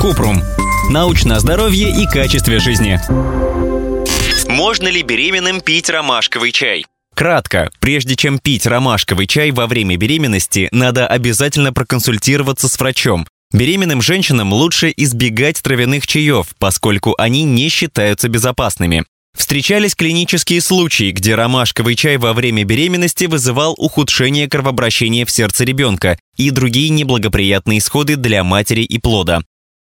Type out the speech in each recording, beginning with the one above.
Купрум. Научное здоровье и качестве жизни. Можно ли беременным пить ромашковый чай? Кратко, прежде чем пить ромашковый чай во время беременности, надо обязательно проконсультироваться с врачом. Беременным женщинам лучше избегать травяных чаев, поскольку они не считаются безопасными. Встречались клинические случаи, где ромашковый чай во время беременности вызывал ухудшение кровообращения в сердце ребенка и другие неблагоприятные исходы для матери и плода.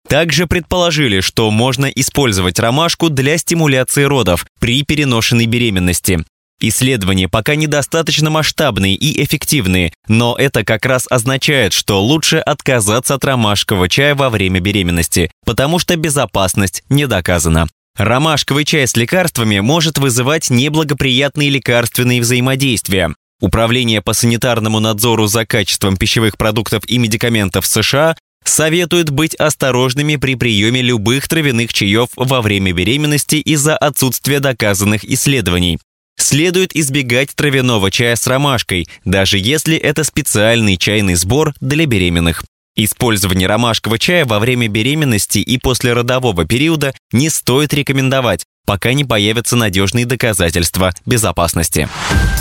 Также предположили, что можно использовать ромашку для стимуляции родов при переношенной беременности. Исследования пока недостаточно масштабные и эффективные, но это как раз означает, что лучше отказаться от ромашкового чая во время беременности, потому что безопасность не доказана. Ромашковый чай с лекарствами может вызывать неблагоприятные лекарственные взаимодействия. Управление по санитарному надзору за качеством пищевых продуктов и медикаментов США советует быть осторожными при приеме любых травяных чаев во время беременности из-за отсутствия доказанных исследований. Следует избегать травяного чая с ромашкой, даже если это специальный чайный сбор для беременных. Использование ромашкового чая во время беременности и после родового периода не стоит рекомендовать, пока не появятся надежные доказательства безопасности.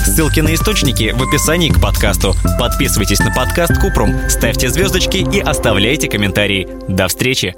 Ссылки на источники в описании к подкасту. Подписывайтесь на подкаст Купрум, ставьте звездочки и оставляйте комментарии. До встречи!